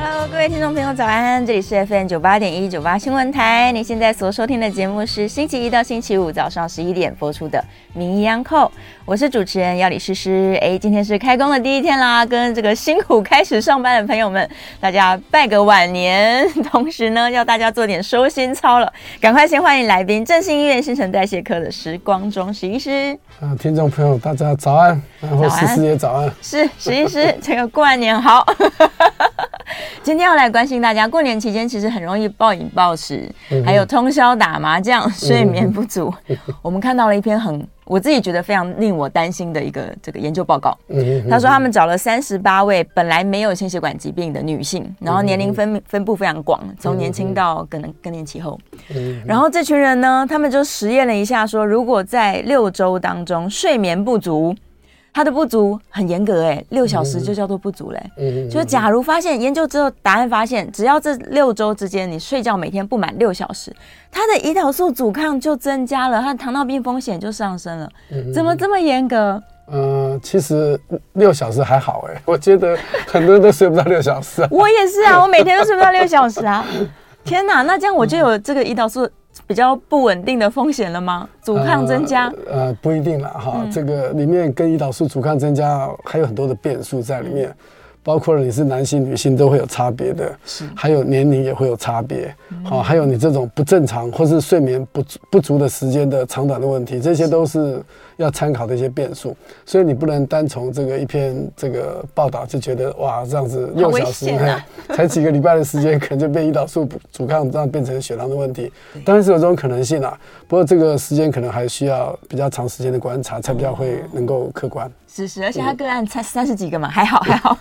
Hello，各位听众朋友，早安！这里是 FM 九八点一九八新闻台。你现在所收听的节目是星期一到星期五早上十一点播出的《名医央叩》，我是主持人要李诗诗。哎，今天是开工的第一天啦，跟这个辛苦开始上班的朋友们，大家拜个晚年。同时呢，要大家做点收心操了。赶快先欢迎来宾，振兴医院新陈代谢科的时光中石医师。啊，听众朋友，大家早安，然后诗诗也早安。是石医师，这个过完年好。今天要来关心大家，过年期间其实很容易暴饮暴食，嗯、还有通宵打麻将、睡眠不足。嗯、我们看到了一篇很我自己觉得非常令我担心的一个这个研究报告。嗯、他说他们找了三十八位本来没有心血管疾病的女性，然后年龄分分布非常广，从年轻到可能更年期后。嗯、然后这群人呢，他们就实验了一下，说如果在六周当中睡眠不足。它的不足很严格哎，六小时就叫做不足嘞。嗯嗯。就是假如发现研究之后，答案发现，只要这六周之间你睡觉每天不满六小时，它的胰岛素阻抗就增加了，它的糖尿病风险就上升了。嗯。怎么这么严格？嗯、呃，其实六小时还好哎，我觉得很多人都睡不到六小时。我也是啊，我每天都睡不到六小时啊。天哪，那这样我就有这个胰岛素。比较不稳定的风险了吗？阻抗增加？呃，呃，不一定了哈。嗯、这个里面跟胰岛素阻抗增加还有很多的变数在里面。嗯包括你是男性、女性都会有差别的，是，还有年龄也会有差别，好，还有你这种不正常或是睡眠不不足的时间的长短的问题，这些都是要参考的一些变数，所以你不能单从这个一篇这个报道就觉得哇，这样子六小时，啊、才几个礼拜的时间，可能就变胰岛素阻抗，这样变成血糖的问题，当然是有这种可能性啊，不过这个时间可能还需要比较长时间的观察，才比较会能够客观。是是，而且他个案才三十几个嘛，还好 还好，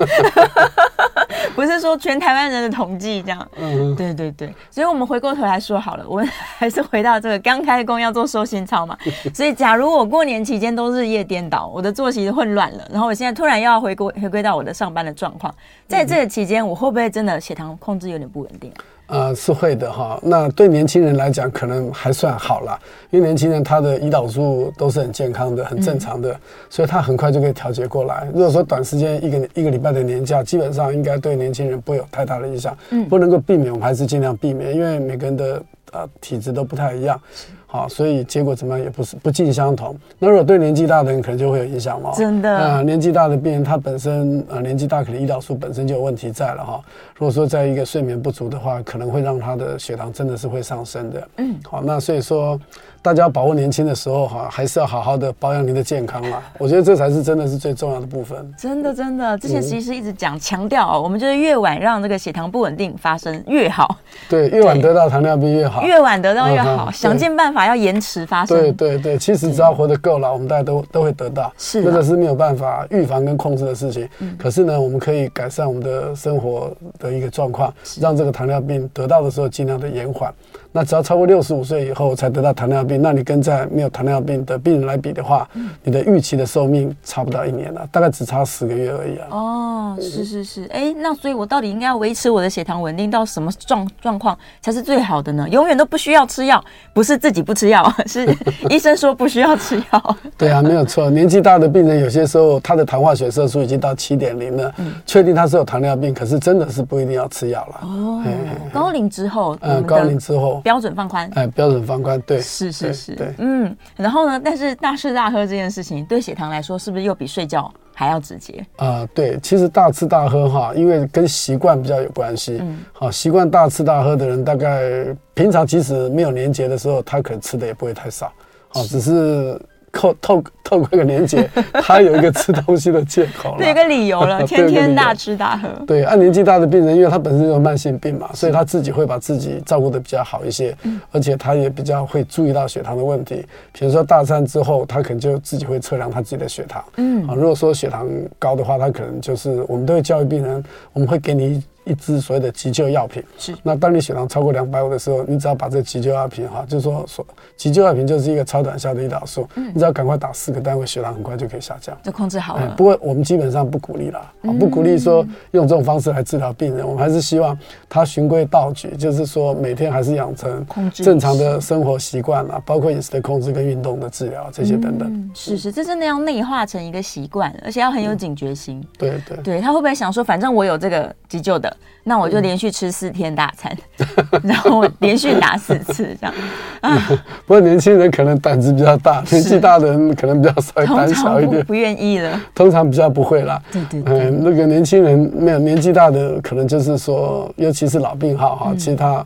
不是说全台湾人的统计这样。嗯，对对对，所以我们回过头来说好了，我们还是回到这个刚开工要做收心操嘛。所以，假如我过年期间都日夜颠倒，我的作息混乱了，然后我现在突然又要回归回归到我的上班的状况，在这个期间，我会不会真的血糖控制有点不稳定？呃，是会的哈。那对年轻人来讲，可能还算好了，因为年轻人他的胰岛素都是很健康的、很正常的，嗯、所以他很快就可以调节过来。如果说短时间一个一个礼拜的年假，基本上应该对年轻人不会有太大的影响。嗯，不能够避免，我们还是尽量避免，因为每个人的呃体质都不太一样。好，所以结果怎么样也不是不尽相同。那如果对年纪大的人可能就会有影响哦。真的。呃，年纪大的病人他本身呃年纪大，可能胰岛素本身就有问题在了哈。如果说在一个睡眠不足的话，可能会让他的血糖真的是会上升的。嗯。好，那所以说。大家要把握年轻的时候哈，还是要好好的保养您的健康啦。我觉得这才是真的是最重要的部分。真的真的，之前其实一直讲强调哦，我们就是越晚让这个血糖不稳定发生越好。对，越晚得到糖尿病越好。越晚得到越好，想尽办法要延迟发生。对对对，其实只要活得够了，我们大家都都会得到。是，这个是没有办法预防跟控制的事情。可是呢，我们可以改善我们的生活的一个状况，让这个糖尿病得到的时候尽量的延缓。那只要超过六十五岁以后才得到糖尿病，那你跟在没有糖尿病的病人来比的话，嗯、你的预期的寿命差不到一年了，大概只差十个月而已啊。哦，是是是，哎、欸，那所以我到底应该要维持我的血糖稳定到什么状状况才是最好的呢？永远都不需要吃药，不是自己不吃药，是 医生说不需要吃药。对啊，没有错。年纪大的病人有些时候他的糖化血色素已经到七点零了，确、嗯、定他是有糖尿病，可是真的是不一定要吃药了。哦，高龄之后，嗯，高龄之后。标准放宽，哎，标准放宽，对，是是是，对，嗯，然后呢？但是大吃大喝这件事情，对血糖来说，是不是又比睡觉还要直接？啊、呃，对，其实大吃大喝哈，因为跟习惯比较有关系。嗯，好，习惯大吃大喝的人，大概平常即使没有年节的时候，他可能吃的也不会太少，好，只是。透透透过一个连接，他有一个吃东西的借口了，有一个理由了，天天大吃大喝。对，按年纪大的病人，因为他本身有慢性病嘛，所以他自己会把自己照顾的比较好一些，而且他也比较会注意到血糖的问题。比如说大餐之后，他可能就自己会测量他自己的血糖。嗯，啊，如果说血糖高的话，他可能就是我们都会教育病人，我们会给你。一支所谓的急救药品。是。那当你血糖超过两百五的时候，你只要把这个急救药品哈，就是说说急救药品就是一个超短效的胰岛素，嗯，你只要赶快打四个单位，血糖很快就可以下降，就控制好了。不过我们基本上不鼓励啦，不鼓励说用这种方式来治疗病人，我们还是希望他循规蹈矩，就是说每天还是养成正常的生活习惯啦，包括饮食的控制跟运动的治疗这些等等。是是，这真的要内化成一个习惯，而且要很有警觉心。对对对，他会不会想说，反正我有这个急救的，那我就连续吃四天大餐，然后连续打四次这样。啊，不过年轻人可能胆子比较大，年纪大的人可能比较稍微胆小一点，不愿意了。通常比较不会啦。对对对，嗯，那个年轻人没有年纪大的，可能就是说，尤其是老病号哈，其实他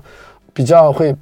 比较会。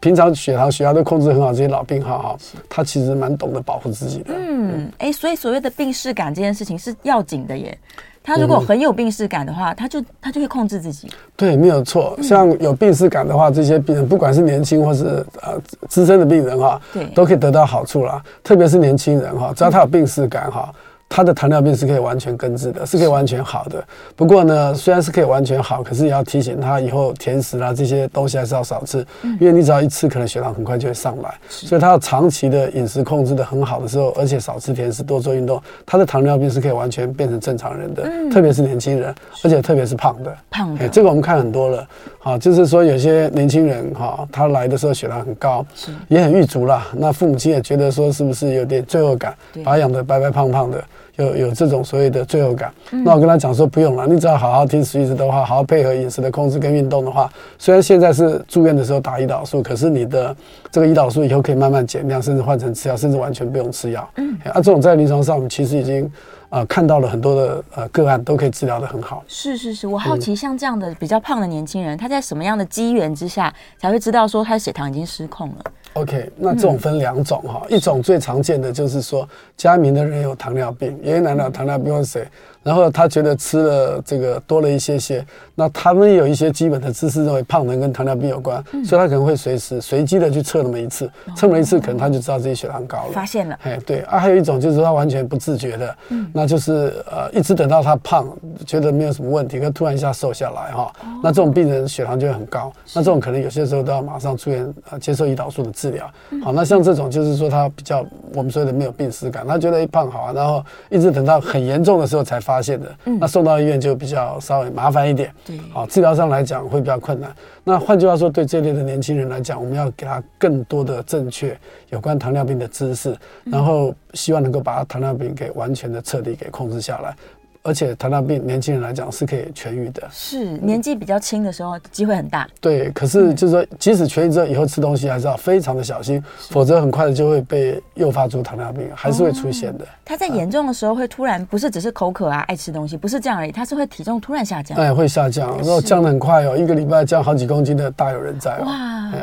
平常血糖、血压都控制很好，这些老病号哈，他其实蛮懂得保护自己的。嗯，哎、欸，所以所谓的病视感这件事情是要紧的耶。他如果很有病视感的话，他就他就会控制自己。对，没有错。像有病视感的话，这些病人不管是年轻或是呃资深的病人哈，对，都可以得到好处啦。特别是年轻人哈，只要他有病视感哈。他的糖尿病是可以完全根治的，是可以完全好的。不过呢，虽然是可以完全好，可是也要提醒他以后甜食啊这些东西还是要少吃，因为你只要一吃，可能血糖很快就会上来。所以他要长期的饮食控制的很好的时候，而且少吃甜食，多做运动，他的糖尿病是可以完全变成正常人的。特别是年轻人，而且特别是胖的。胖的，这个我们看很多了。好，就是说有些年轻人哈，他来的时候血糖很高，也很郁卒啦。那父母亲也觉得说是不是有点罪恶感，把他养得白白胖胖的。有有这种所谓的罪恶感，那我跟他讲说不用了，你只要好好听徐医师的话，好好配合饮食的控制跟运动的话，虽然现在是住院的时候打胰岛素，可是你的这个胰岛素以后可以慢慢减量，甚至换成吃药，甚至完全不用吃药。嗯，啊，这种在临床上我们其实已经啊、呃、看到了很多的呃个案都可以治疗得很好。是是是，我好奇像这样的比较胖的年轻人，他在什么样的机缘之下才会知道说他的血糖已经失控了？OK，那这种分两种哈，嗯、一种最常见的就是说，家里的人有糖尿病，爷爷奶奶有糖尿病或谁。然后他觉得吃了这个多了一些些，那他们有一些基本的知识认为胖能跟糖尿病有关，所以他可能会随时随机的去测那么一次，测了一次可能他就知道自己血糖高了，发现了。哎，对啊，还有一种就是他完全不自觉的，那就是呃一直等到他胖，觉得没有什么问题，可突然一下瘦下来哈，那这种病人血糖就会很高，那这种可能有些时候都要马上出院呃接受胰岛素的治疗。好，那像这种就是说他比较我们说的没有病史感，他觉得一胖好啊，然后一直等到很严重的时候才发现的，那送到医院就比较稍微麻烦一点，对，好，治疗上来讲会比较困难。那换句话说，对这类的年轻人来讲，我们要给他更多的正确有关糖尿病的知识，然后希望能够把糖尿病给完全的彻底给控制下来。而且糖尿病年轻人来讲是可以痊愈的，是年纪比较轻的时候机会很大。对，可是就是说，即使痊愈之后，以后吃东西还是要非常的小心，否则很快的就会被诱发出糖尿病，还是会出现的。他在严重的时候会突然不是只是口渴啊，爱吃东西，不是这样而已，他是会体重突然下降。哎，会下降，然后降的很快哦，一个礼拜降好几公斤的大有人在哦。哇，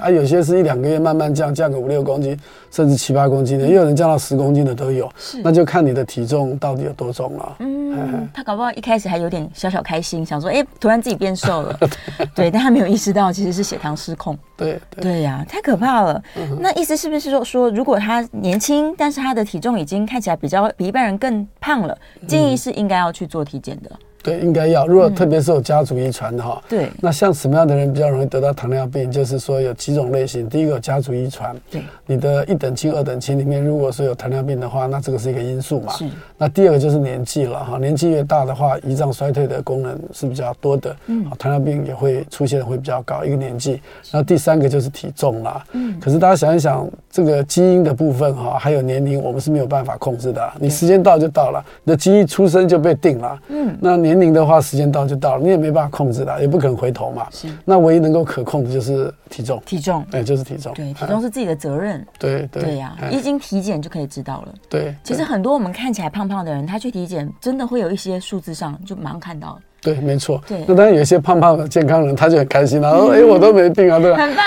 啊，有些是一两个月慢慢降，降个五六公斤，甚至七八公斤的，也有人降到十公斤的都有。是，那就看你的体重到底有多重了。嗯。他搞不好一开始还有点小小开心，想说：“哎，突然自己变瘦了。”对，但他没有意识到其实是血糖失控。对对呀，太可怕了。那意思是不是说说，如果他年轻，但是他的体重已经看起来比较比一般人更胖了，建议是应该要去做体检的。对，应该要。如果特别是有家族遗传的哈，对，那像什么样的人比较容易得到糖尿病？就是说有几种类型。第一个有家族遗传，对，你的一等亲、二等亲里面，如果说有糖尿病的话，那这个是一个因素嘛。是。那第二个就是年纪了哈，年纪越大的话，胰脏衰退的功能是比较多的，嗯，糖尿病也会出现的会比较高一个年纪。然后第三个就是体重啦，嗯，可是大家想一想，这个基因的部分哈，还有年龄，我们是没有办法控制的。你时间到就到了，你的基因出生就被定了，嗯，那年。年龄的话，时间到就到了，你也没办法控制的，也不可能回头嘛。是，那唯一能够可控的就是体重。体重，哎，就是体重。对，体重是自己的责任。对对对呀，一经体检就可以知道了。对，其实很多我们看起来胖胖的人，他去体检，真的会有一些数字上就马上看到。对，没错。对，那当然有一些胖胖的健康人，他就很开心了，说：“哎，我都没病啊，对吧？”很棒。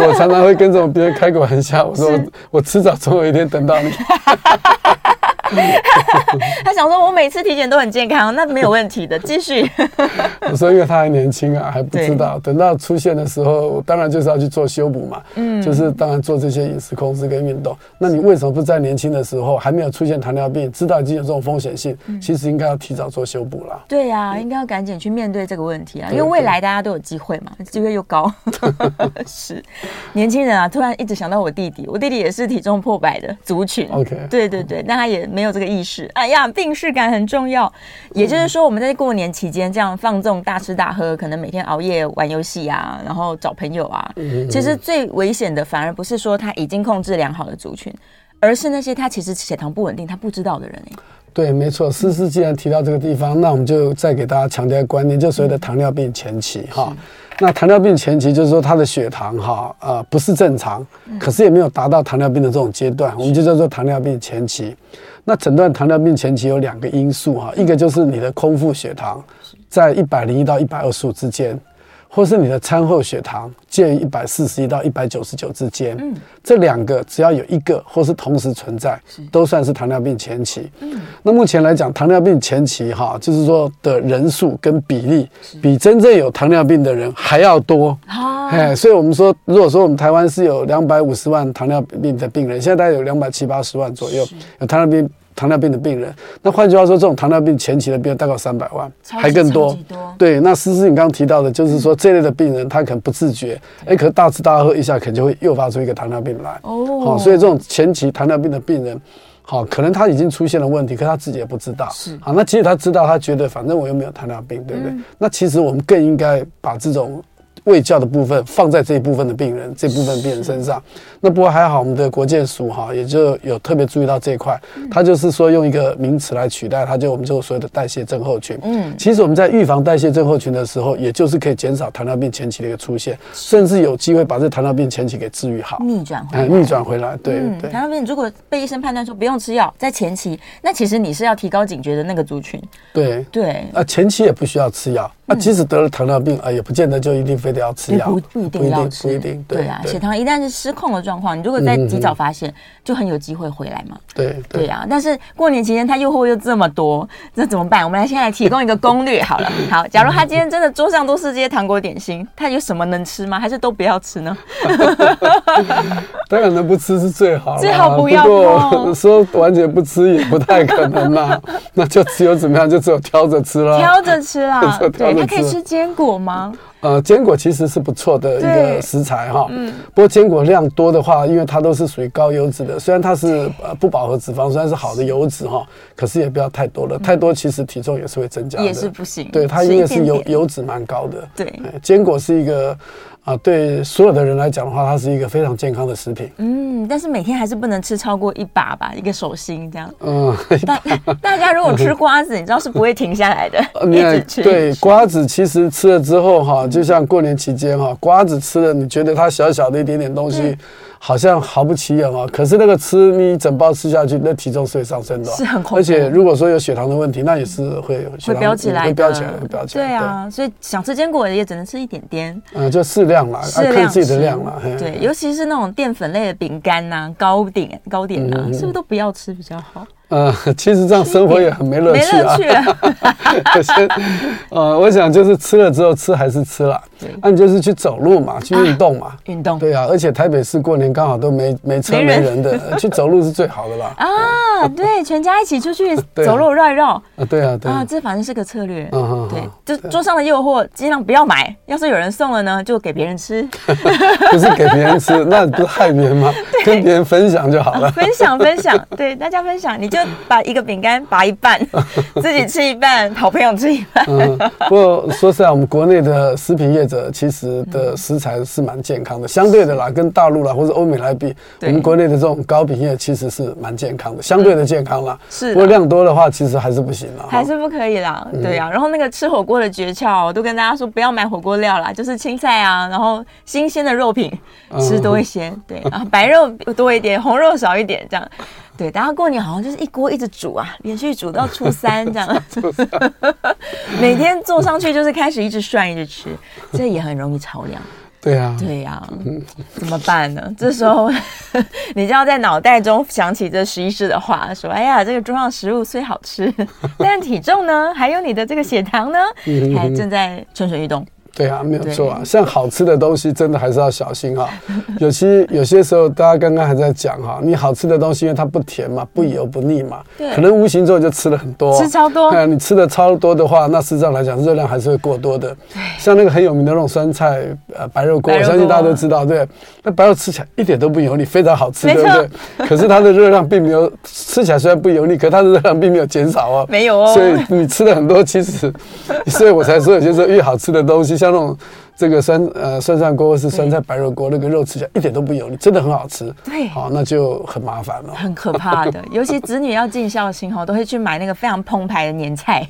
我常常会跟这种别人开个玩笑，我说：“我迟早总有一天等到你。” 他想说，我每次体检都很健康，那没有问题的，继续。我说，因为他还年轻啊，还不知道，等到出现的时候，当然就是要去做修补嘛。嗯，就是当然做这些饮食控制跟运动。那你为什么不在年轻的时候，还没有出现糖尿病，知道已经有这种风险性，其实应该要提早做修补啦。对呀，应该要赶紧去面对这个问题啊，因为未来大家都有机会嘛，机会又高。是年轻人啊，突然一直想到我弟弟，我弟弟也是体重破百的族群。OK，对对对，那他也没有这个意识。哎呀，病视感很重要。也就是说，我们在过年期间这样放纵大吃大喝，可能每天熬夜玩游戏啊，然后找朋友啊，其实最危险的反而不是说他已经控制良好的族群，而是那些他其实血糖不稳定、他不知道的人。对，没错。诗诗既然提到这个地方，那我们就再给大家强调一个观念，就所谓的糖尿病前期哈。那糖尿病前期就是说他的血糖哈呃不是正常，可是也没有达到糖尿病的这种阶段，我们就叫做糖尿病前期。那诊断糖尿病前期有两个因素哈，一个就是你的空腹血糖在一百零一到一百二十五之间。或是你的餐后血糖介于一百四十一到一百九十九之间，嗯，这两个只要有一个或是同时存在，都算是糖尿病前期。嗯，那目前来讲，糖尿病前期哈，就是说的人数跟比例比真正有糖尿病的人还要多。哎，所以我们说，如果说我们台湾是有两百五十万糖尿病的病人，现在大概有两百七八十万左右有糖尿病。糖尿病的病人，那换句话说，这种糖尿病前期的病人大概三百万，还更多。对，那诗诗你刚刚提到的，就是说这类的病人，他可能不自觉，哎，可大吃大喝一下，可能就会诱发出一个糖尿病来。哦，好，所以这种前期糖尿病的病人，好，可能他已经出现了问题，可他自己也不知道。是，好，那其实他知道，他觉得反正我又没有糖尿病，对不对？那其实我们更应该把这种。卫教的部分放在这一部分的病人，这部分病人身上。那不过还好，我们的国健署哈也就有特别注意到这一块。他就是说用一个名词来取代，他就我们就所谓的代谢症候群。嗯，其实我们在预防代谢症候群的时候，也就是可以减少糖尿病前期的一个出现，甚至有机会把这糖尿病前期给治愈好，逆转回来。逆转回来，对对。糖尿病如果被医生判断说不用吃药，在前期，那其实你是要提高警觉的那个族群。对对。啊，前期也不需要吃药。啊，即使得了糖尿病啊，也不见得就一定非得要吃药，不不一定要吃，不一定，对啊。血糖一旦是失控的状况，你如果在及早发现，就很有机会回来嘛。对对啊，但是过年期间他诱惑又这么多，那怎么办？我们来先来提供一个攻略好了。好，假如他今天真的桌上都是这些糖果点心，他有什么能吃吗？还是都不要吃呢？当然能不吃是最好，最好不要。说完全不吃也不太可能嘛，那就只有怎么样，就只有挑着吃了，挑着吃啦。对。他可以吃坚果吗？呃，坚果其实是不错的一个食材哈。嗯。不过坚果量多的话，因为它都是属于高油脂的，虽然它是呃不饱和脂肪，虽然是好的油脂哈，可是也不要太多了。太多其实体重也是会增加的。也是不行。对，它因为是油油脂蛮高的。对。坚果是一个。啊，对所有的人来讲的话，它是一个非常健康的食品。嗯，但是每天还是不能吃超过一把吧，一个手心这样。嗯，大 大家如果吃瓜子，你知道是不会停下来的，一直吃。对，瓜子其实吃了之后哈，就像过年期间哈，瓜子吃了，你觉得它小小的一点点东西。好像毫不起眼哦，可是那个吃你一整包吃下去，那体重是会上升的，是很恐怖。而且如果说有血糖的问题，那也是会会飙起来，会飙起来，会飙起来。对啊，所以想吃坚果也只能吃一点点，嗯，就适量啦，看自己的量啦。对，尤其是那种淀粉类的饼干呐、糕点、糕点呐，是不是都不要吃比较好？呃，其实这样生活也很没乐趣啊。没乐趣。先，呃，我想就是吃了之后吃还是吃了，那你就是去走路嘛，去运动嘛。运动。对啊，而且台北市过年刚好都没没车没人的，去走路是最好的啦。啊，对，全家一起出去走路绕一绕。啊，对啊，对啊，这反正是个策略。嗯对，就桌上的诱惑尽量不要买，要是有人送了呢，就给别人吃。不是给别人吃，那不是害别人吗？跟别人分享就好了。分享分享，对大家分享，你就。把一个饼干拔一半，自己吃一半，好朋友吃一半。嗯，不过说实在，我们国内的食品业者其实的食材是蛮健康的，相对的啦，跟大陆啦或者欧美来比，我们国内的这种糕饼业其实是蛮健康的，相对的健康啦。是，不过量多的话，其实还是不行啦，还是不可以啦。对呀，然后那个吃火锅的诀窍，我都跟大家说，不要买火锅料啦，就是青菜啊，然后新鲜的肉品吃多一些，对，然后白肉多一点，红肉少一点，这样。对，大家过年好像就是一锅一直煮啊，连续煮到初三这样，每天坐上去就是开始一直涮一直吃，这也很容易超量。对啊，对呀，怎么办呢？这时候 你就要在脑袋中想起这十一师的话，说：“哎呀，这个桌上食物虽好吃，但是体重呢，还有你的这个血糖呢，还正在蠢蠢欲动。”对啊，没有错啊。像好吃的东西，真的还是要小心哈。有 些有些时候，大家刚刚还在讲哈，你好吃的东西，因为它不甜嘛，不油不腻嘛，可能无形中就吃了很多，吃超多。哎你吃的超多的话，那事实上来讲，热量还是会过多的。像那个很有名的那种酸菜呃白肉锅，我相信大家都知道，对。那白肉吃起来一点都不油腻，非常好吃，对不对？可是它的热量并没有，吃起来虽然不油腻，可它的热量并没有减少哦。没有哦。所以你吃了很多，其实，所以我才说，有些时候越好吃的东西，像那种。这个酸呃酸菜锅或是酸菜白肉锅，那个肉吃起来一点都不油腻，真的很好吃。对，好，那就很麻烦了，很可怕的。尤其子女要尽孝心哈，都会去买那个非常澎湃的年菜，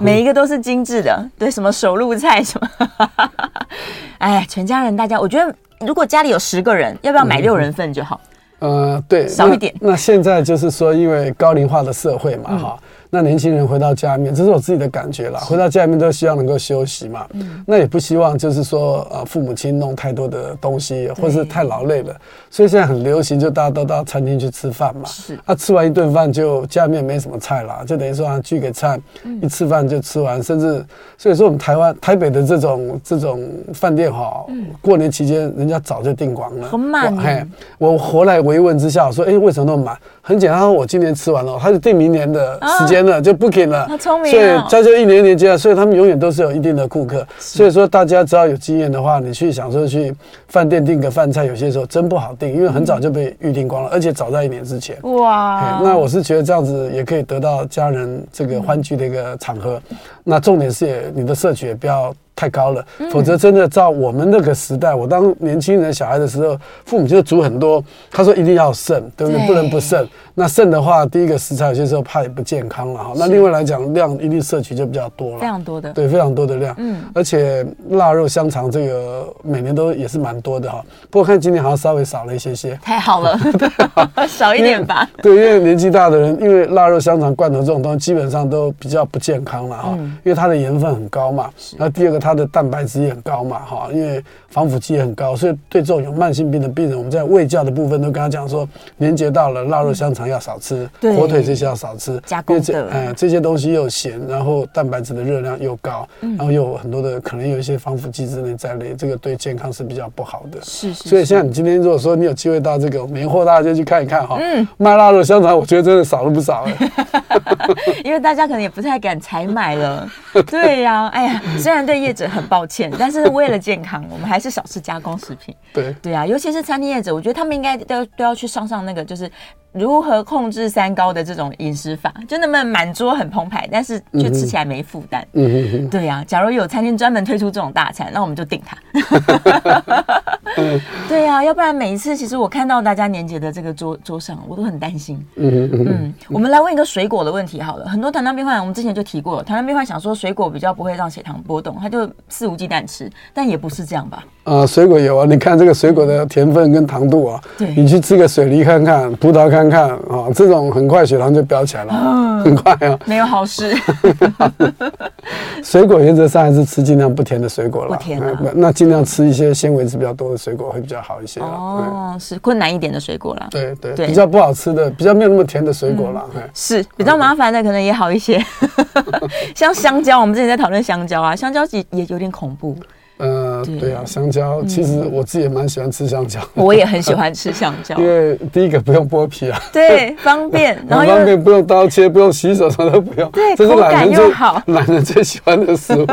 每一个都是精致的，对，什么手路菜什么。哎，全家人大家，我觉得如果家里有十个人，要不要买六人份就好？呃，对，少一点。那现在就是说，因为高龄化的社会嘛，哈。那年轻人回到家里面，这是我自己的感觉啦。回到家里面都希望能够休息嘛，嗯、那也不希望就是说呃父母亲弄太多的东西，或是太劳累了。所以现在很流行，就大家都到餐厅去吃饭嘛。是。那、啊、吃完一顿饭就家里面没什么菜啦，就等于说啊聚个餐，嗯、一吃饭就吃完，甚至所以说我们台湾台北的这种这种饭店哈，嗯、过年期间人家早就订光了，很满。嘿，我回来维问之下我说，哎、欸，为什么那么满？很简单，我今年吃完了，他就订明年的时间了，就不给了。他聪明，所以在这一年一年这样，所以他们永远都是有一定的顾客。所以说，大家只要有经验的话，你去想说去饭店订个饭菜，有些时候真不好订，因为很早就被预订光了，而且早在一年之前。哇，那我是觉得这样子也可以得到家人这个欢聚的一个场合。那重点是也你的社区也不要太高了，否则真的照我们那个时代，我当年轻人小孩的时候，父母就煮很多，他说一定要剩，对不对？不能不剩。那剩的话，第一个食材有些时候怕也不健康了哈。那另外来讲，量一定摄取就比较多了，非常多的，对，非常多的量。嗯，而且腊肉香肠这个每年都也是蛮多的哈。不过看今年好像稍微少了一些些，太好了，少一点吧。对，因为年纪大的人，因为腊肉香肠罐头这种东西基本上都比较不健康了哈，因为它的盐分很高嘛。那第二个，它的蛋白质也很高嘛哈，因为防腐剂也很高，所以对这种有慢性病的病人，我们在胃教的部分都跟他讲说，年节到了，腊肉香肠。要少吃，火腿这些要少吃，加工这些东西又咸，然后蛋白质的热量又高，然后又有很多的可能有一些防腐剂之类在内，这个对健康是比较不好的。是是。所以像你今天如果说你有机会到这个年货大街去看一看哈，嗯，卖腊肉香肠，我觉得真的少了不少哎。因为大家可能也不太敢采买了。对呀，哎呀，虽然对业者很抱歉，但是为了健康，我们还是少吃加工食品。对对啊，尤其是餐厅业者，我觉得他们应该都都要去上上那个就是。如何控制三高的这种饮食法，就那么满桌很澎湃，但是却吃起来没负担。嗯。对呀、啊，假如有餐厅专门推出这种大餐，那我们就订它。对呀、啊，要不然每一次其实我看到大家年节的这个桌桌上，我都很担心。嗯嗯嗯。我们来问一个水果的问题好了，很多糖尿病患，我们之前就提过了，糖尿病患想说水果比较不会让血糖波动，他就肆无忌惮吃，但也不是这样吧？啊，水果有啊，你看这个水果的甜分跟糖度啊，对，你去吃个水梨看看，葡萄看看啊，这种很快血糖就飙起来了，嗯、很快啊，没有好事。水果原则上还是吃尽量不甜的水果了，不甜啊，那尽量吃一些纤维质比较多的水果会比较好一些。哦，是困难一点的水果啦，对对，对比较不好吃的，比较没有那么甜的水果啦，嗯、是比较麻烦的，可能也好一些。像香蕉，我们之前在讨论香蕉啊，香蕉也也有点恐怖。呃，对啊，香蕉其实我自己也蛮喜欢吃香蕉。我也很喜欢吃香蕉，因为第一个不用剥皮啊，对，方便，然后方便不用刀切，不用洗手，什么都不用。对，口感又好，懒人最喜欢的食物。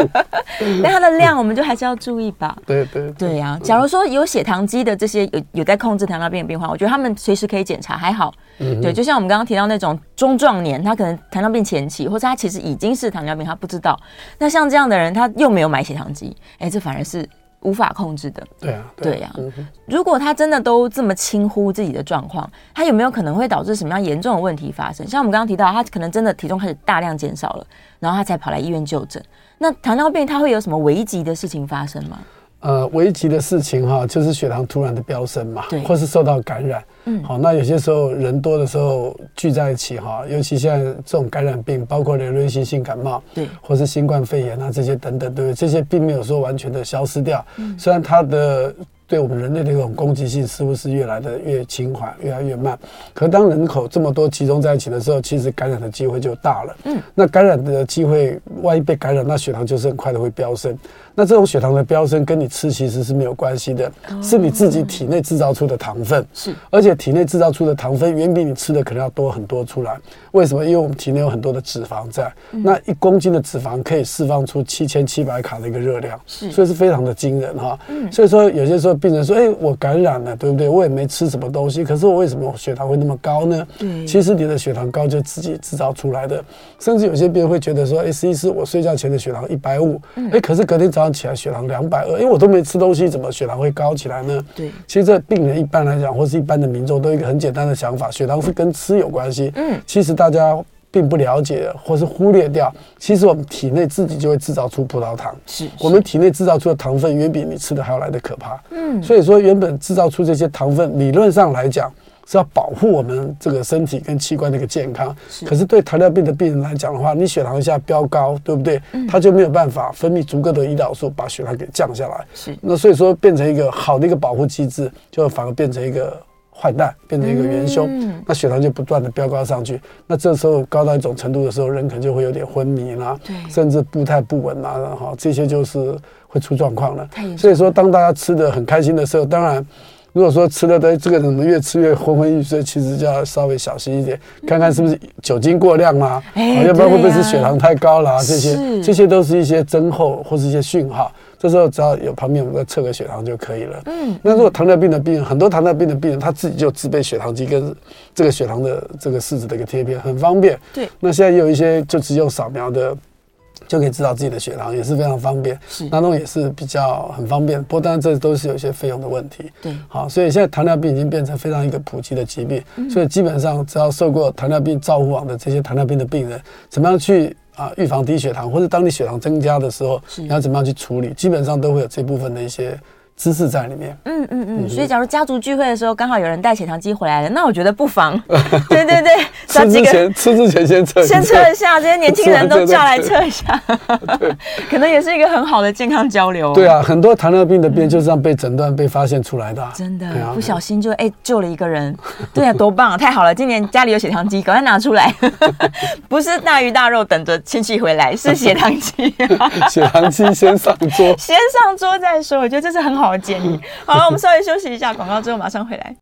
但它的量，我们就还是要注意吧。对对对呀，假如说有血糖机的这些有有在控制糖尿病的病患，我觉得他们随时可以检查，还好。嗯，对，就像我们刚刚提到那种中壮年，他可能糖尿病前期，或者他其实已经是糖尿病，他不知道。那像这样的人，他又没有买血糖机，哎，这反而是无法控制的。对啊，对呀。如果他真的都这么轻忽自己的状况，他有没有可能会导致什么样严重的问题发生？像我们刚刚提到，他可能真的体重开始大量减少了，然后他才跑来医院就诊。那糖尿病他会有什么危急的事情发生吗？呃，危急的事情哈，就是血糖突然的飙升嘛，对，或是受到感染。嗯，好，那有些时候人多的时候聚在一起哈，尤其现在这种感染病，包括流行性性感冒，对，或是新冠肺炎啊这些等等，对不对？这些并没有说完全的消失掉，嗯，虽然它的。对我们人类的一种攻击性似乎是越来的越轻缓，越来越慢。可当人口这么多集中在一起的时候，其实感染的机会就大了。嗯，那感染的机会，万一被感染，那血糖就是很快的会飙升。那这种血糖的飙升跟你吃其实是没有关系的，是你自己体内制造出的糖分。是，而且体内制造出的糖分远比你吃的可能要多很多出来。为什么？因为我们体内有很多的脂肪在，那一公斤的脂肪可以释放出七千七百卡的一个热量，是，所以是非常的惊人哈。所以说有些时候。病人说：“哎、欸，我感染了，对不对？我也没吃什么东西，可是我为什么血糖会那么高呢？嗯，其实你的血糖高就自己制造出来的。甚至有些病人会觉得说：，哎、是我睡觉前的血糖一百五，哎，可是隔天早上起来血糖两百二，因为，我都没吃东西，怎么血糖会高起来呢？对，其实这病人一般来讲，或是一般的民众，都有一个很简单的想法：血糖是跟吃有关系。嗯，其实大家。”并不了解，或是忽略掉，其实我们体内自己就会制造出葡萄糖。是，我们体内制造出的糖分远比你吃的还要来的可怕。嗯，所以说原本制造出这些糖分，理论上来讲是要保护我们这个身体跟器官的一个健康。是，可是对糖尿病的病人来讲的话，你血糖一下飙高，对不对？嗯，他就没有办法分泌足够的胰岛素把血糖给降下来。是，那所以说变成一个好的一个保护机制，就反而变成一个。坏蛋变成一个元凶，嗯、那血糖就不断的飙高上去。那这时候高到一种程度的时候，人可能就会有点昏迷啦，对甚至步态不稳啦，哈，这些就是会出状况了。所以说，当大家吃的很开心的时候，当然，如果说吃了的这个怎么越吃越昏昏欲睡，其实就要稍微小心一点，看看是不是酒精过量啦，欸、要不然会不会是血糖太高啦，这些是这些都是一些征候或是一些讯号。这时候只要有旁边我们再测个血糖就可以了。嗯，那如果糖尿病的病人，很多糖尿病的病人他自己就自备血糖机跟这个血糖的这个试纸的一个贴片，很方便。对，那现在也有一些就只用扫描的就可以知道自己的血糖，也是非常方便。是，那种也是比较很方便。不过当然这都是有一些费用的问题。对，好，所以现在糖尿病已经变成非常一个普及的疾病。嗯，所以基本上只要受过糖尿病照护网的这些糖尿病的病人，怎么样去？啊，预防低血糖，或者当你血糖增加的时候，你要怎么样去处理？基本上都会有这部分的一些。知识在里面，嗯嗯嗯，所以假如家族聚会的时候刚好有人带血糖机回来了，那我觉得不妨，对 对对，吃之前吃之前先测，先测一下，这些年轻人都叫来测一下，对，可能也是一个很好的健康交流。对啊，很多糖尿病的病就是这样被诊断、被发现出来的，真的，不小心就哎救了一个人，对啊，多棒啊，太好了！今年家里有血糖机，赶快拿出来，不是大鱼大肉等着亲戚回来，是血糖机，血糖机先上桌，先上桌再说，我觉得这是很好。好建议。好了，我们稍微休息一下广告之后马上回来。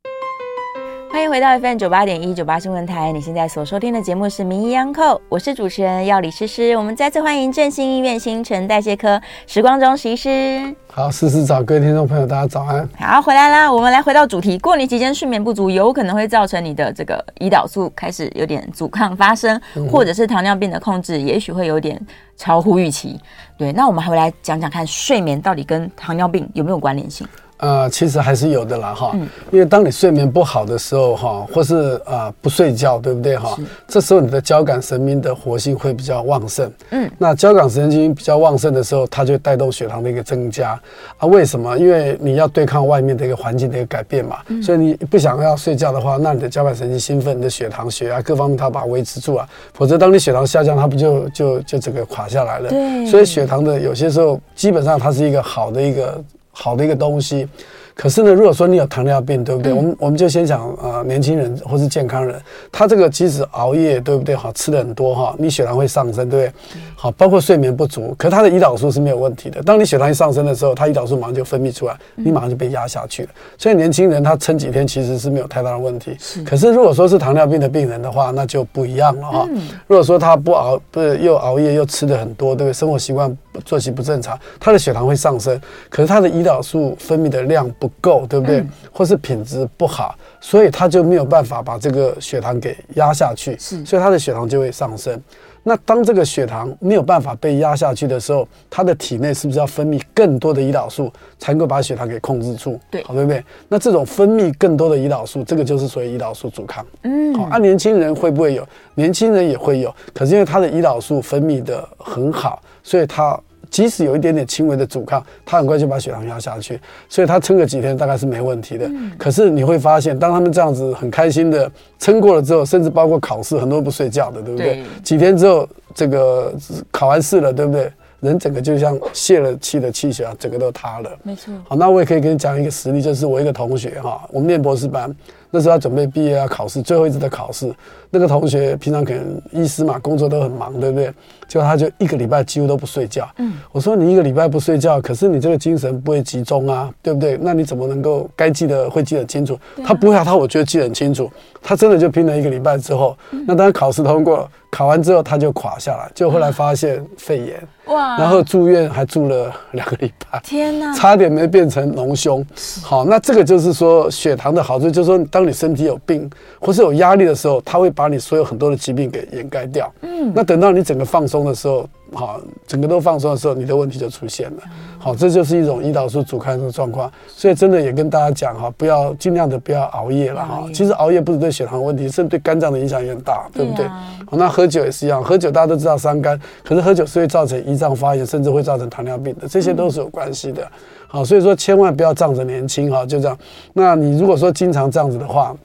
欢迎回到 FM 九八点一九八新闻台，你现在所收听的节目是《名医央叩》，我是主持人药理诗诗。我们再次欢迎振兴医院新陈代谢科时光中医师。好，诗诗早，各位听众朋友，大家早安。好，回来啦，我们来回到主题。过年期间睡眠不足，有可能会造成你的这个胰岛素开始有点阻抗发生，嗯、或者是糖尿病的控制，也许会有点超乎预期。对，那我们还会来讲讲看，睡眠到底跟糖尿病有没有关联性？呃，其实还是有的啦，哈，因为当你睡眠不好的时候，哈，或是啊、呃、不睡觉，对不对，哈？这时候你的交感神经的活性会比较旺盛，嗯，那交感神经比较旺盛的时候，它就带动血糖的一个增加啊。为什么？因为你要对抗外面的一个环境的一个改变嘛，所以你不想要睡觉的话，那你的交感神经兴奋，你的血糖、血压各方面它把它维持住啊。否则，当你血糖下降，它不就就就整个垮下来了？对。所以血糖的有些时候，基本上它是一个好的一个。好的一个东西。可是呢，如果说你有糖尿病，对不对？嗯、我们我们就先讲啊、呃，年轻人或是健康人，他这个即使熬夜，对不对？好，吃的很多哈，你血糖会上升，对不对？好，包括睡眠不足，可他的胰岛素是没有问题的。当你血糖一上升的时候，他胰岛素马上就分泌出来，你马上就被压下去了。所以年轻人他撑几天其实是没有太大的问题。是。可是如果说是糖尿病的病人的话，那就不一样了哈。如果说他不熬，不是又熬夜又吃的很多，对不对？生活习惯作息不正常，他的血糖会上升，可是他的胰岛素分泌的量不够，对不对？嗯、或是品质不好，所以他就没有办法把这个血糖给压下去，是，所以他的血糖就会上升。那当这个血糖没有办法被压下去的时候，他的体内是不是要分泌更多的胰岛素，才能够把血糖给控制住？对，好，对不对？那这种分泌更多的胰岛素，这个就是所谓胰岛素阻抗。嗯，好，啊，年轻人会不会有？年轻人也会有，可是因为他的胰岛素分泌的很好，所以他。即使有一点点轻微的阻抗，他很快就把血糖压下去，所以他撑个几天大概是没问题的。嗯、可是你会发现，当他们这样子很开心的撑过了之后，甚至包括考试，很多人不睡觉的，对不对？对几天之后，这个考完试了，对不对？人整个就像泄了气的气球啊，整个都塌了。没错。好，那我也可以跟你讲一个实例，就是我一个同学哈，我们念博士班。那时候他准备毕业要考试，最后一次的考试，那个同学平常可能医师嘛，工作都很忙，对不对？结果他就一个礼拜几乎都不睡觉。嗯，我说你一个礼拜不睡觉，可是你这个精神不会集中啊，对不对？那你怎么能够该记得会记得清楚？他不会啊，他我觉得记得很清楚。他真的就拼了一个礼拜之后，那当然考试通过了，考完之后他就垮下来，就后来发现肺炎。哇！然后住院还住了两个礼拜。天哪！差点没变成隆胸。好，那这个就是说血糖的好处，就是说当当你身体有病或是有压力的时候，它会把你所有很多的疾病给掩盖掉。嗯，那等到你整个放松的时候，好，整个都放松的时候，你的问题就出现了。好，这就是一种胰岛素阻抗的状况。所以真的也跟大家讲哈，不要尽量的不要熬夜了哈。其实熬夜不是对血糖的问题，甚至对肝脏的影响也很大，对不对？好，那喝酒也是一样，喝酒大家都知道伤肝，可是喝酒是会造成胰脏发炎，甚至会造成糖尿病的，这些都是有关系的。好，所以说千万不要仗着年轻哈，就这样。那你如果说经常这样子的话，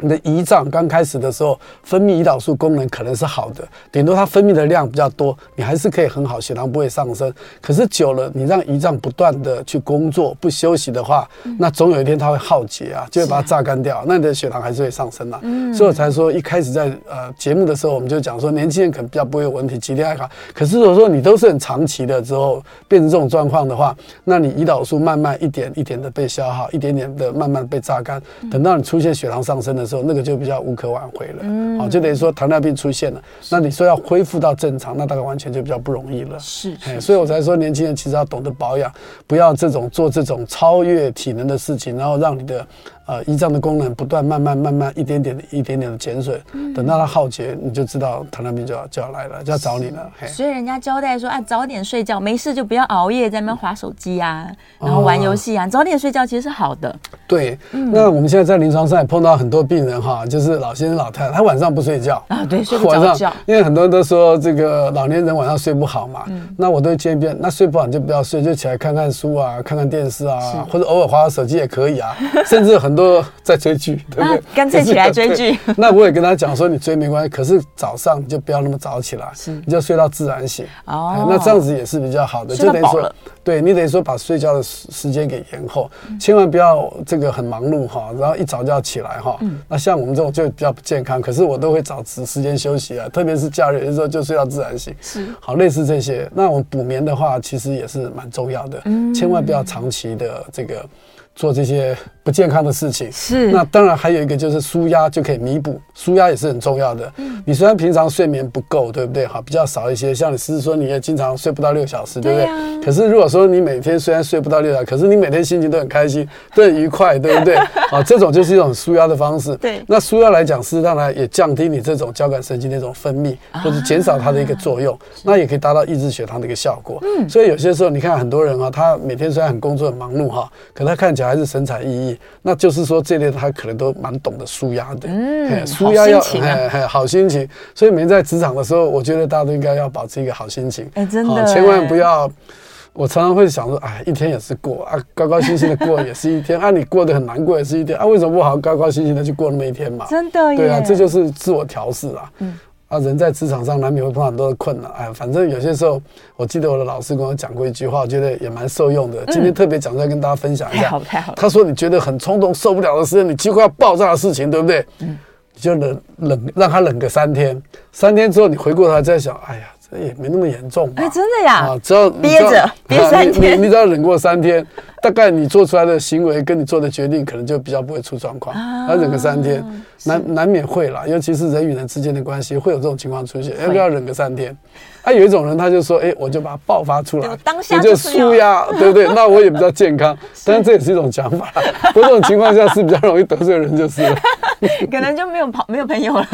你的胰脏刚开始的时候分泌胰岛素功能可能是好的，顶多它分泌的量比较多，你还是可以很好，血糖不会上升。可是久了，你让胰脏不断的去工作不休息的话，那总有一天它会耗竭啊，就会把它榨干掉，那你的血糖还是会上升的。所以我才说一开始在呃节目的时候，我们就讲说年轻人可能比较不会有问题，几天还好。可是如果说你都是很长期的之后变成这种状况的话，那你胰岛素慢慢一点一点的被消耗，一点点的慢慢被榨干，等到你出现血糖上升的时候，那个就比较无可挽回了，嗯，好，就等于说糖尿病出现了，那你说要恢复到正常，那大概完全就比较不容易了，是，哎，所以我才说年轻人其实要懂得保养，不要这种做这种超越体能的事情，然后让你的。呃，胰脏的功能不断慢慢慢慢一点点的一点点的减损，嗯、等到它耗竭，你就知道糖尿病就要就要来了，就要找你了。嘿所以人家交代说啊，早点睡觉，没事就不要熬夜在那边滑手机啊，然后玩游戏啊，哦、早点睡觉其实是好的。对，嗯、那我们现在在临床上也碰到很多病人哈，就是老先生老太太，他晚上不睡觉啊，对，睡不着觉。因为很多人都说这个老年人晚上睡不好嘛，嗯、那我都建议，那睡不好你就不要睡，就起来看看书啊，看看电视啊，或者偶尔划划手机也可以啊，甚至很多在追。剧对不对？干脆起来追剧。那我也跟他讲说，你追没关系，可是早上你就不要那么早起来，是你就睡到自然醒。哦，那这样子也是比较好的，就等于说，对你等于说把睡觉的时时间给延后，千万不要这个很忙碌哈，然后一早就要起来哈。那像我们这种就比较不健康，可是我都会找时时间休息啊，特别是假日的时候就睡到自然醒。是，好，类似这些。那我们补眠的话，其实也是蛮重要的，千万不要长期的这个。做这些不健康的事情是，那当然还有一个就是舒压就可以弥补，舒压也是很重要的。嗯，你虽然平常睡眠不够，对不对？哈，比较少一些。像你是说你也经常睡不到六小时，对不对？可是如果说你每天虽然睡不到六小时，可是你每天心情都很开心，都很愉快，对不对？啊，这种就是一种舒压的方式。对，那舒压来讲，事实上呢也降低你这种交感神经的一种分泌，或者减少它的一个作用，那也可以达到抑制血糖的一个效果。嗯，所以有些时候你看很多人啊，他每天虽然很工作很忙碌哈，可他看起来。还是神采奕奕，那就是说这类他可能都蛮懂得舒压的，嗯，舒压要哎好心情，所以每天在职场的时候，我觉得大家都应该要保持一个好心情，哎，真的，千万不要。我常常会想说，哎，一天也是过啊，高高兴兴的过也是一天啊，你过得很难过也是一天啊，为什么不好高高兴兴的去过那么一天嘛？真的，对啊，这就是自我调试啊。嗯。啊，人在职场上难免会碰到很多的困难，哎，反正有些时候，我记得我的老师跟我讲过一句话，我觉得也蛮受用的。今天特别讲出来跟大家分享一下。太好，太好。他说：“你觉得很冲动、受不了的时候，你几乎要爆炸的事情，对不对？嗯，你就冷冷，让他冷个三天，三天之后你回过头来再想，哎呀，这也没那么严重吧？哎，真的呀。啊，只要憋着憋三天，你你只要忍过三天。”大概你做出来的行为跟你做的决定，可能就比较不会出状况。要忍个三天，难难免会啦，尤其是人与人之间的关系会有这种情况出现。要不要忍个三天？啊，有一种人他就说，哎，我就把它爆发出来，我就舒压，对不对？那我也比较健康。当然这也是一种讲法，不过这种情况下是比较容易得罪人，就是了。可能就没有朋没有朋友了。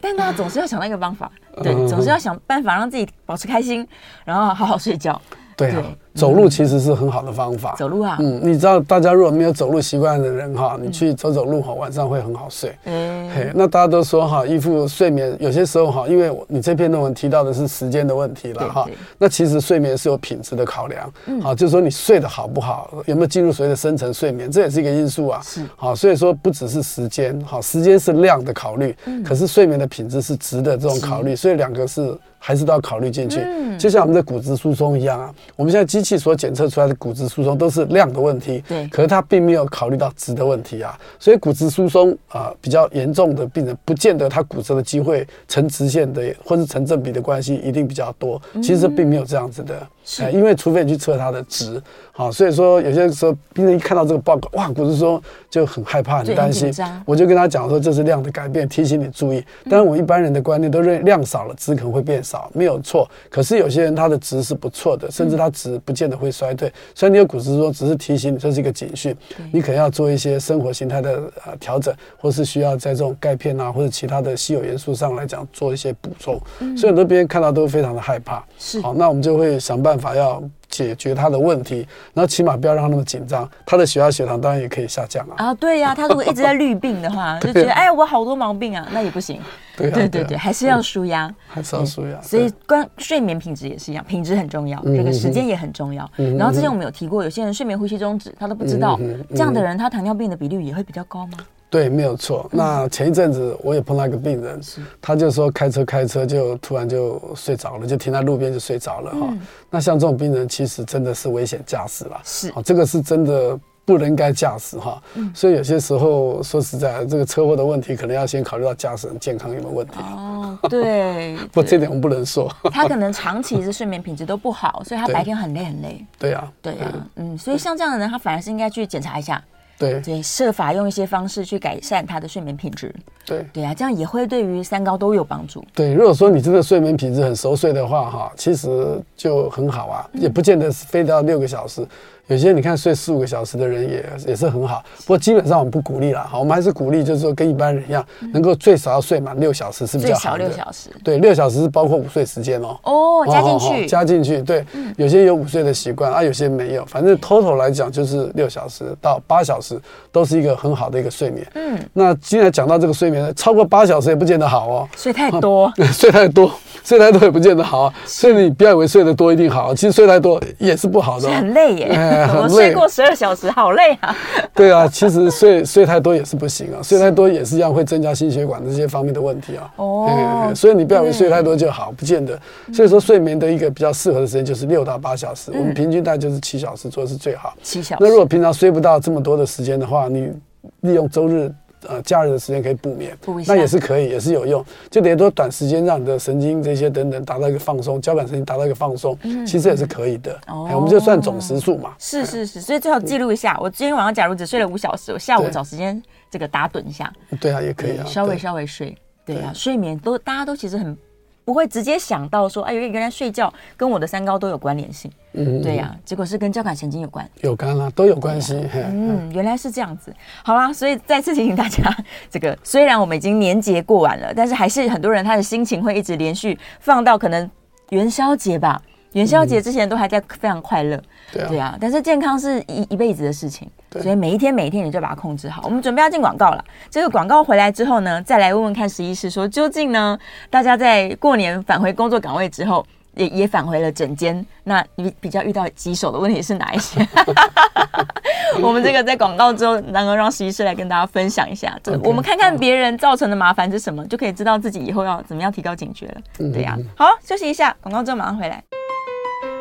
但大家总是要想到一个方法，对，总是要想办法让自己保持开心，然后好好睡觉。对啊。走路其实是很好的方法。走路啊，嗯，你知道，大家如果没有走路习惯的人哈，你去走走路哈，晚上会很好睡。嗯，嘿，那大家都说哈，依附睡眠有些时候哈，因为你这篇论文提到的是时间的问题了哈，那其实睡眠是有品质的考量。嗯，好，就是说你睡得好不好，有没有进入所谓的深层睡眠，这也是一个因素啊。是，好，所以说不只是时间，好，时间是量的考虑，可是睡眠的品质是值的这种考虑，所以两个是。还是都要考虑进去，就像我们的骨质疏松一样啊。我们现在机器所检测出来的骨质疏松都是量的问题，对，可是它并没有考虑到质的问题啊。所以骨质疏松啊比较严重的病人，不见得他骨折的机会成直线的或是成正比的关系一定比较多。其实并没有这样子的。是，因为除非你去测它的值，好，所以说有些时候病人一看到这个报告，哇，骨质疏松就很害怕、很担心。我就跟他讲说，这是量的改变，提醒你注意。但是，我一般人的观念都认为量少了，值可能会变少，没有错。可是有些人他的值是不错的，甚至他值不见得会衰退。所以你有骨质疏松，只是提醒你这是一个警讯，你可能要做一些生活形态的呃调整，或是需要在这种钙片啊或者其他的稀有元素上来讲做一些补充。所以很多病人看到都非常的害怕。是，好，那我们就会想办。法要解决他的问题，然后起码不要让他那么紧张。他的血压、血糖当然也可以下降啊。啊，对呀、啊，他如果一直在绿病的话，就觉得哎呀，我好多毛病啊，那也不行。对对对对，还是要舒压，还是要舒压。所以，关睡眠品质也是一样，品质很重要，这个时间也很重要。然后之前我们有提过，有些人睡眠呼吸中止，他都不知道，这样的人他糖尿病的比率也会比较高吗？对，没有错。那前一阵子我也碰到一个病人，他就说开车开车就突然就睡着了，就停在路边就睡着了哈。那像这种病人，其实真的是危险驾驶了。是，这个是真的不能该驾驶哈。所以有些时候说实在，这个车祸的问题可能要先考虑到驾驶人健康有没有问题。哦，对。不，这点我们不能说。他可能长期是睡眠品质都不好，所以他白天很累很累。对呀，对呀，嗯，所以像这样的人，他反而是应该去检查一下。对对，设法用一些方式去改善他的睡眠品质。对对啊，这样也会对于三高都有帮助。对，如果说你真的睡眠品质很熟睡的话，哈，其实就很好啊，也不见得是非得要六个小时。有些你看睡四五个小时的人也也是很好，不过基本上我们不鼓励了，好，我们还是鼓励就是说跟一般人一样，能够最少要睡满六小时是比较好的。最少六小时。对，六小时是包括午睡时间哦。哦，加进去。加进去，对，有些有午睡的习惯啊，有些没有，反正 total 来讲就是六小时到八小时都是一个很好的一个睡眠。嗯。那既然讲到这个睡眠，超过八小时也不见得好哦。睡太多。睡太多，睡太多也不见得好，所以你不要以为睡得多一定好，其实睡太多也是不好的。很累耶。我睡过十二小时，好累啊！对啊，其实睡睡太多也是不行啊，睡太多也是一样会增加心血管这些方面的问题啊。哦，所以你不要以为睡太多就好，不见得。所以说，睡眠的一个比较适合的时间就是六到八小时，我们平均大概就是七小时左右是最好。七小时。那如果平常睡不到这么多的时间的话，你利用周日。呃，假日的时间可以补眠，那也是可以，也是有用。就等于说短时间让你的神经这些等等达到一个放松，交感神经达到一个放松，嗯其实也是可以的。哦，我们就算总时数嘛。是是是，所以最好记录一下，我今天晚上假如只睡了五小时，我下午找时间这个打盹一下。对啊，也可以啊，稍微稍微睡。对啊，睡眠都大家都其实很。不会直接想到说，哎，原来睡觉跟我的三高都有关联性。嗯，对呀，结果是跟交感神经有关，有关啊，都有关系。嗯，原来是这样子。好啦，所以再次提醒大家，这个虽然我们已经年节过完了，但是还是很多人他的心情会一直连续放到可能元宵节吧。元宵节之前都还在非常快乐，嗯、对啊，对啊，但是健康是一一辈子的事情，所以每一天每一天你就把它控制好。我们准备要进广告了，这个广告回来之后呢，再来问问看十一师说，究竟呢，大家在过年返回工作岗位之后，也也返回了诊间，那你比较遇到棘手的问题是哪一些？我们这个在广告之后，能够让实习师来跟大家分享一下，这我们看看别人造成的麻烦是什么，就可以知道自己以后要怎么样提高警觉了。对呀、啊，好，休息一下，广告之后马上回来。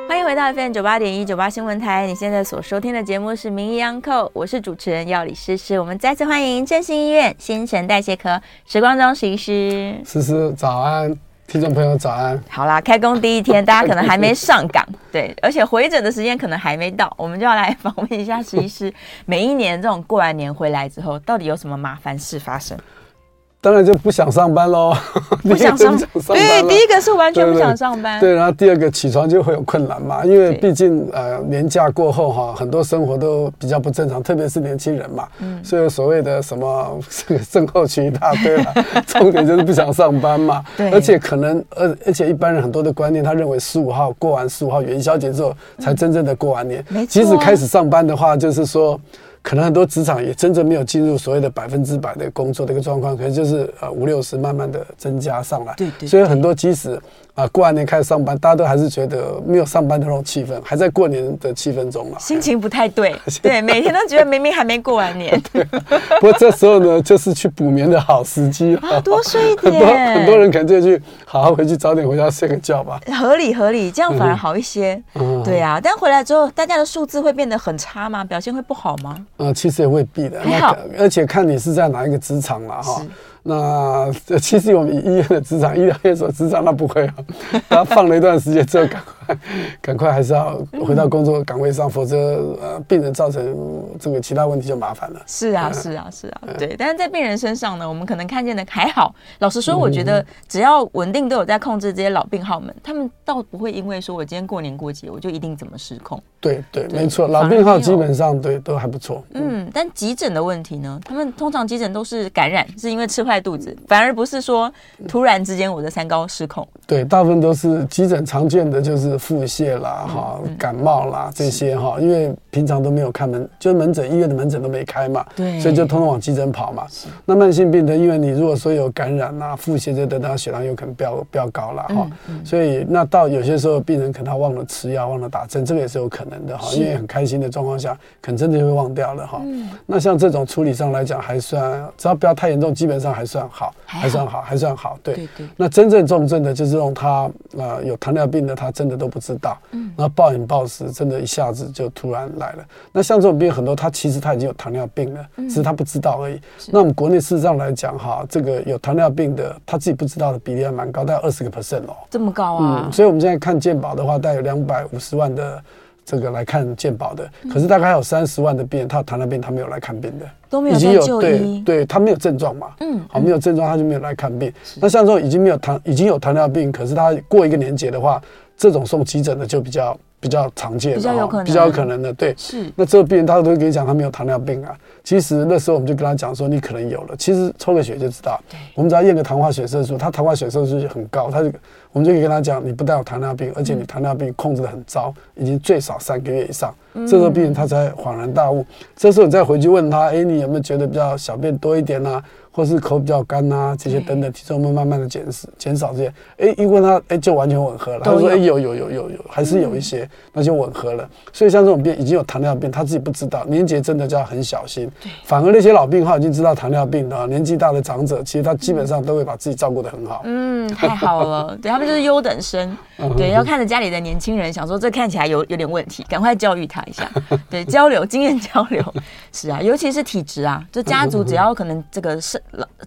欢迎回到 FM 九八点一九八新闻台，你现在所收听的节目是《名医央叩》，我是主持人药理诗诗。我们再次欢迎振兴医院新陈代谢科时光中石医师。诗诗早安，听众朋友早安。好啦，开工第一天，大家可能还没上岗，对，而且回诊的时间可能还没到，我们就要来访问一下石医师。每一年这种过完年回来之后，到底有什么麻烦事发生？当然就不想上班喽，不想上，对，第一个是完全不想上班，对，然后第二个起床就会有困难嘛，因为毕竟呃年假过后哈，很多生活都比较不正常，特别是年轻人嘛，嗯，所以所谓的什么这 个症候群一大堆了，重点就是不想上班嘛，对，而且可能而而且一般人很多的观念，他认为十五号过完十五号元宵节之后才真正的过完年，没错，即使开始上班的话，就是说。可能很多职场也真正没有进入所谓的百分之百的工作的一个状况，可能就是呃五六十慢慢的增加上来，对对，所以很多即使。啊，过完年开始上班，大家都还是觉得没有上班的那种气氛，还在过年的气氛中了，心情不太对，对，每天都觉得明明还没过完年。对，不过这时候呢，就是去补眠的好时机啊，多睡一点。很多很多人可能就去好好回去，早点回家睡个觉吧。合理合理，这样反而好一些。嗯，对啊，但回来之后，大家的数字会变得很差吗？表现会不好吗？呃，其实也未必的，还好，而且看你是在哪一个职场了哈。那其实我们医院的职场、医疗院所职场，那不会啊。他放了一段时间之后，赶快、赶快还是要回到工作岗位上，否则呃，病人造成这个其他问题就麻烦了。是啊，是啊，是啊，对。但是在病人身上呢，我们可能看见的还好。老实说，我觉得只要稳定都有在控制这些老病号们，他们倒不会因为说我今天过年过节，我就一定怎么失控。对对，没错，老病号基本上对都还不错。嗯，但急诊的问题呢？他们通常急诊都是感染，是因为吃坏。肚子反而不是说突然之间我的三高失控，对，大部分都是急诊常见的就是腹泻啦、哈、嗯、感冒啦这些哈，因为平常都没有看门，就是门诊医院的门诊都没开嘛，对，所以就通通往急诊跑嘛。那慢性病的，因为你如果说有感染啊、腹泻这等等，血糖有可能飙飙高了哈，所以那到有些时候病人可能他忘了吃药、忘了打针，这个也是有可能的哈，因为很开心的状况下，可能真的就会忘掉了哈。那像这种处理上来讲，还算只要不要太严重，基本上还。算好，还算好，还算好。对，对对。那真正重症的，就是这种他呃有糖尿病的，他真的都不知道。嗯。那暴饮暴食，真的一下子就突然来了。那像这种病很多，他其实他已经有糖尿病了，只是他不知道而已。那我们国内事实上来讲哈，这个有糖尿病的他自己不知道的比例还蛮高，大概二十个 percent 哦。这么高啊？嗯。所以我们现在看健保的话，大概有两百五十万的。这个来看健保的，可是大概还有三十万的病人，他有糖尿病，他没有来看病的，都没有在就医。对对，他没有症状嘛，嗯，好，没有症状他就没有来看病。那像这种已经没有糖，已经有糖尿病，可是他过一个年节的话，这种送急诊的就比较比较常见，比较有可能，比较有可能的，对。是。那这个病人他都会跟你讲，他没有糖尿病啊。其实那时候我们就跟他讲说，你可能有了。其实抽个血就知道。对。我们只要验个糖化血色素，他糖化血色素就很高，他就我们就可以跟他讲，你不但有糖尿病，而且你糖尿病控制得很糟，已经最少三个月以上。这时候病人他才恍然大悟。这时候你再回去问他，哎，你有没有觉得比较小便多一点啊？或是口比较干呐，这些等等，体重会慢慢的减少，减少这些。哎，一问他，哎，就完全吻合了。他说，哎，有有有有有，还是有一些，那就吻合了。所以像这种病已经有糖尿病，他自己不知道，年节真的就要很小心。反而那些老病号已经知道糖尿病的，年纪大的长者，其实他基本上都会把自己照顾得很好。嗯，太好了，对他们就是优等生。对，要看着家里的年轻人，想说这看起来有有点问题，赶快教育他一下。对，交流经验交流，是啊，尤其是体质啊，就家族只要可能这个是。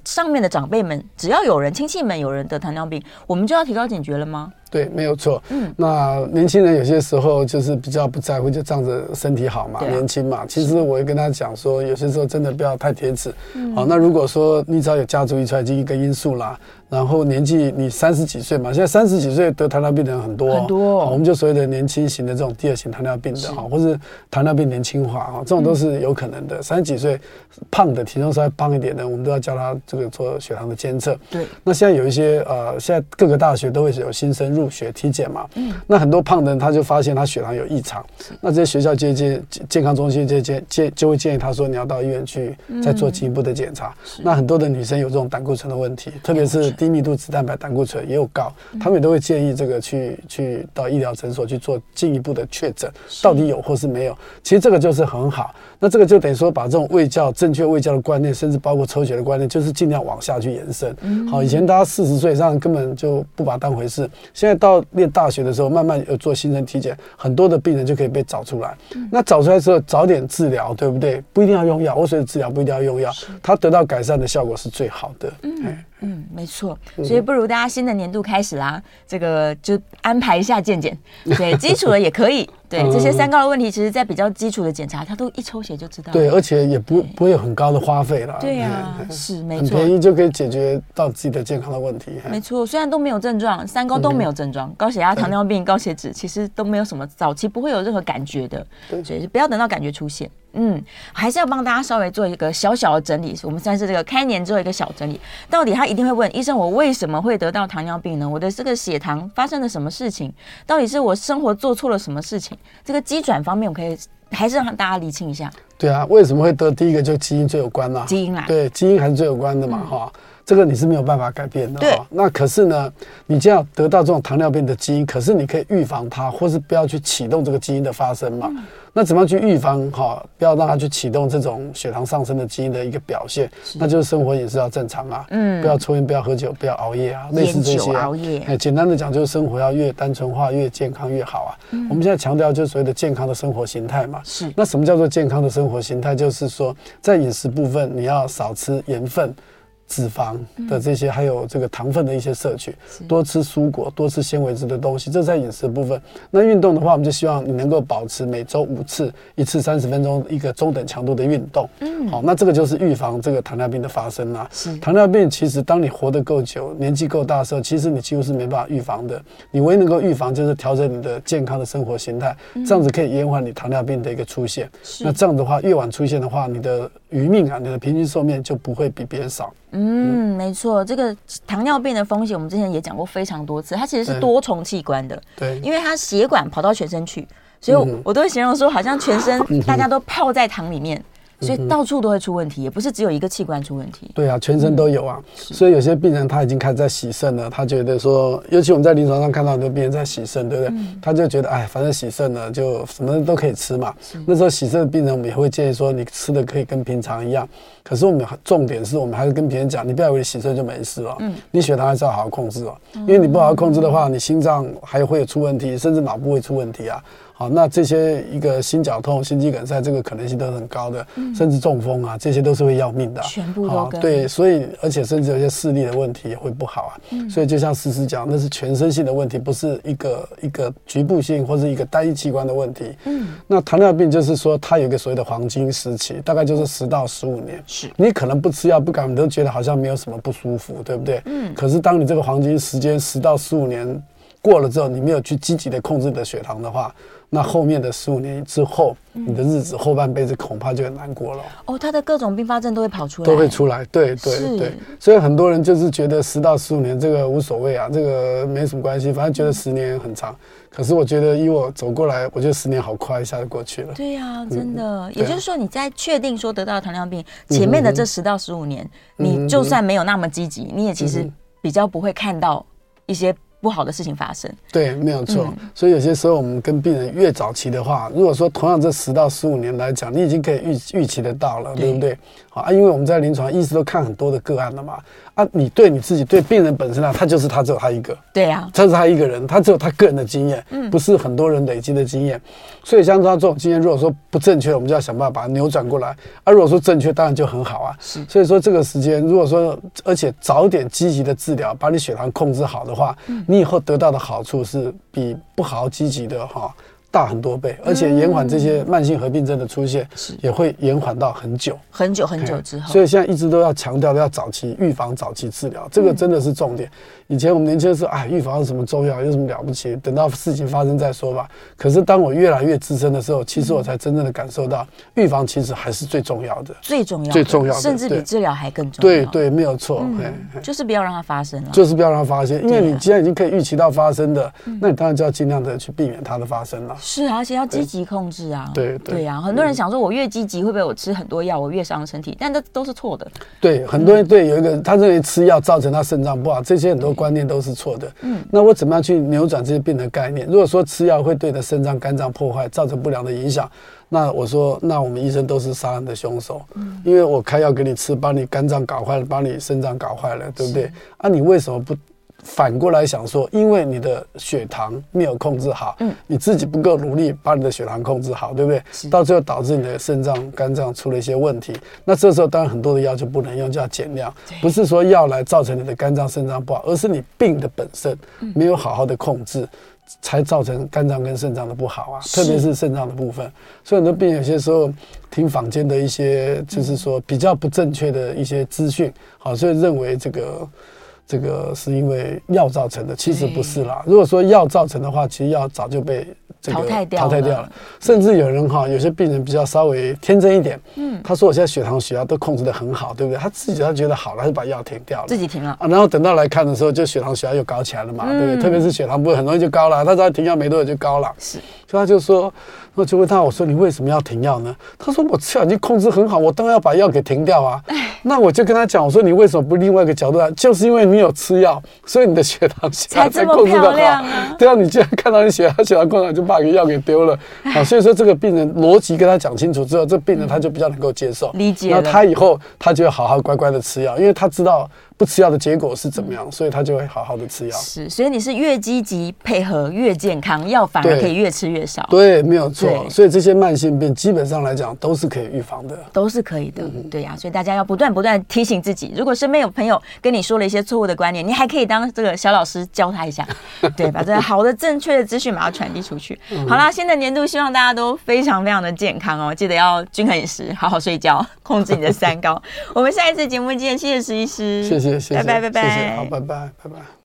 上面的长辈们，只要有人亲戚们有人得糖尿病，我们就要提高警觉了吗？对，没有错。嗯，那年轻人有些时候就是比较不在乎，就仗着身体好嘛，年轻嘛。其实我也跟他讲说，有些时候真的不要太铁齿。好，那如果说你只要有家族遗传基因一个因素啦。然后年纪你三十几岁嘛，现在三十几岁得糖尿病的人很多，很多。我们就所谓的年轻型的这种第二型糖尿病的哈，或是糖尿病年轻化哈，这种都是有可能的。三十几岁胖的体重稍微胖一点的，我们都要叫他这个做血糖的监测。对。那现在有一些呃，现在各个大学都会有新生入学体检嘛。嗯。那很多胖的人他就发现他血糖有异常，那这些学校接接健康中心接接接就会建议他说，你要到医院去再做进一步的检查。那很多的女生有这种胆固醇的问题，特别是。低密度脂蛋白胆固醇也有高，他们也都会建议这个去去到医疗诊所去做进一步的确诊，到底有或是没有。其实这个就是很好，那这个就等于说把这种卫教正确卫教的观念，甚至包括抽血的观念，就是尽量往下去延伸。好，以前大家四十岁以上根本就不把它当回事，现在到念大学的时候，慢慢有做新生体检，很多的病人就可以被找出来。那找出来之后，早点治疗，对不对？不一定要用药，我所以治疗不一定要用药，他得到改善的效果是最好的。嗯。嗯，没错，所以不如大家新的年度开始啦，这个就安排一下健健，对，基础的也可以。对，这些三高的问题，其实在比较基础的检查，他都一抽血就知道。对，而且也不不会有很高的花费了。对呀，是没错，很便宜就可以解决到自己的健康的问题。没错，虽然都没有症状，三高都没有症状，高血压、糖尿病、高血脂其实都没有什么，早期不会有任何感觉的。对，所以不要等到感觉出现。嗯，还是要帮大家稍微做一个小小的整理。我们算是这个开年之后一个小整理。到底他一定会问医生，我为什么会得到糖尿病呢？我的这个血糖发生了什么事情？到底是我生活做错了什么事情？这个机转方面，我可以还是让大家厘清一下。对啊，为什么会得？第一个就基因最有关了。基因啊，对，基因还是最有关的嘛，哈、嗯。这个你是没有办法改变的。哦，那可是呢，你就要得到这种糖尿病的基因，可是你可以预防它，或是不要去启动这个基因的发生嘛。嗯、那怎么样去预防？哈，不要让它去启动这种血糖上升的基因的一个表现，那就是生活饮食要正常啊，嗯，不要抽烟，不要喝酒，不要熬夜啊，类似这些、啊。熬夜。哎，简单的讲，就是生活要越单纯化、越健康越好啊。嗯、我们现在强调就是所谓的健康的生活形态嘛。是。那什么叫做健康的生活形态？就是说，在饮食部分，你要少吃盐分。脂肪的这些，还有这个糖分的一些摄取，多吃蔬果，多吃纤维质的东西，这是在饮食部分。那运动的话，我们就希望你能够保持每周五次，一次三十分钟，一个中等强度的运动。嗯，好，那这个就是预防这个糖尿病的发生啦。糖尿病其实当你活得够久，年纪够大的时候，其实你几乎是没办法预防的。你唯一能够预防就是调整你的健康的生活形态，这样子可以延缓你糖尿病的一个出现。那这样的话，越晚出现的话，你的余命啊，你的平均寿命就不会比别人少。嗯，没错，这个糖尿病的风险，我们之前也讲过非常多次，它其实是多重器官的，对，因为它血管跑到全身去，所以我，我都会形容说，好像全身大家都泡在糖里面。所以到处都会出问题，也不是只有一个器官出问题。对啊，全身都有啊。所以有些病人他已经开始在洗肾了，他觉得说，尤其我们在临床上看到很多病人在洗肾，对不对？他就觉得，哎，反正洗肾了，就什么都可以吃嘛。那时候洗肾的病人，我们也会建议说，你吃的可以跟平常一样。可是我们重点是我们还是跟别人讲，你不要以为洗肾就没事了。嗯。你血糖还是要好好控制哦，因为你不好好控制的话，你心脏还会有出问题，甚至脑部会出问题啊。好，那这些一个心绞痛、心肌梗塞，这个可能性都是很高的，嗯、甚至中风啊，这些都是会要命的、啊。全部都跟对，所以而且甚至有些视力的问题也会不好啊。嗯、所以就像思思讲，那是全身性的问题，不是一个一个局部性或是一个单一器官的问题。嗯，那糖尿病就是说它有一个所谓的黄金时期，大概就是十到十五年。是，你可能不吃药不敢，你都觉得好像没有什么不舒服，对不对？嗯。可是当你这个黄金时间十到十五年过了之后，你没有去积极的控制你的血糖的话。那后面的十五年之后，你的日子后半辈子恐怕就很难过了。哦，他的各种并发症都会跑出来，都会出来。对对对，所以很多人就是觉得十到十五年这个无所谓啊，这个没什么关系，反正觉得十年很长。可是我觉得以我走过来，我觉得十年好快，一下就过去了。对呀，真的。也就是说，你在确定说得到糖尿病前面的这十到十五年，你就算没有那么积极，你也其实比较不会看到一些。不好的事情发生，对，没有错。嗯、所以有些时候我们跟病人越早期的话，如果说同样这十到十五年来讲，你已经可以预预期得到了，对，对不对？好啊，因为我们在临床一直都看很多的个案了嘛。啊，你对你自己对病人本身啊，他就是他只有他一个，对呀，他是他一个人，他只有他个人的经验，嗯，不是很多人累积的经验。所以像他这种经验，如果说不正确，我们就要想办法把它扭转过来。啊如果说正确，当然就很好啊。是，所以说这个时间，如果说而且早点积极的治疗，把你血糖控制好的话，你以后得到的好处是比不好积极的哈。大很多倍，而且延缓这些慢性合并症的出现，是也会延缓到很久，很久很久之后。所以现在一直都要强调要早期预防、早期治疗，这个真的是重点。以前我们年轻的时候，哎，预防有什么重要，有什么了不起？等到事情发生再说吧。可是当我越来越资深的时候，其实我才真正的感受到，预防其实还是最重要的，最重要、最重要的，甚至比治疗还更重要。对对，没有错，就是不要让它发生了，就是不要让它发生，因为你既然已经可以预期到发生的，那你当然就要尽量的去避免它的发生了。是啊，而且要。积极控制啊，对对呀，很多人想说，我越积极会不会我吃很多药，我越伤身体？但这都是错的。对，很多人对有一个他认为吃药造成他肾脏不好，这些很多观念都是错的。嗯，那我怎么样去扭转这些病的概念？如果说吃药会对的肾脏、肝脏破坏，造成不良的影响，那我说，那我们医生都是杀人的凶手。嗯，因为我开药给你吃，把你肝脏搞坏了，把你肾脏搞坏了，对不对？啊，你为什么不？反过来想说，因为你的血糖没有控制好，嗯，你自己不够努力把你的血糖控制好，对不对？到最后导致你的肾脏、肝脏出了一些问题。那这时候当然很多的药就不能用，就要减量。不是说药来造成你的肝脏、肾脏不好，而是你病的本身没有好好的控制，才造成肝脏跟肾脏的不好啊。特别是肾脏的部分，所以很多病人有些时候听坊间的一些，就是说比较不正确的一些资讯，好，所以认为这个。这个是因为药造成的，其实不是啦。如果说药造成的话，其实药早就被这个淘汰掉了。淘汰掉了。甚至有人哈，有些病人比较稍微天真一点，嗯，他说我现在血糖、血压都控制得很好，对不对？他自己他觉得好了，他就把药停掉了，自己停了啊。然后等到来看的时候，就血糖、血压又高起来了嘛，对不对？特别是血糖不会很容易就高了，他只要停药没多久就高了。是，所以他就说。我就问他，我说你为什么要停药呢？他说我吃药已经控制很好，我当然要把药给停掉啊。那我就跟他讲，我说你为什么不另外一个角度来？就是因为你有吃药，所以你的血糖血压才控制的好。对啊，你既然看到你血压血糖控制，就把药给丢了。好，所以说这个病人逻辑跟他讲清楚之后，这病人他就比较能够接受，理解。那他以后他就要好好乖乖的吃药，因为他知道。不吃药的结果是怎么样？嗯、所以他就会好好的吃药。是，所以你是越积极配合越健康，药反而可以越吃越少。对，没有错。所以这些慢性病基本上来讲都是可以预防的，都是可以的。嗯、对呀、啊，所以大家要不断不断提醒自己。如果身边有朋友跟你说了一些错误的观念，你还可以当这个小老师教他一下，对，把这个好的正确的资讯把它传递出去。好啦，新的年度希望大家都非常非常的健康哦，记得要均衡饮食，好好睡觉，控制你的三高。我们下一次节目见，谢谢石医师，谢谢。谢谢，拜拜，拜拜，谢谢，好，拜拜，拜拜。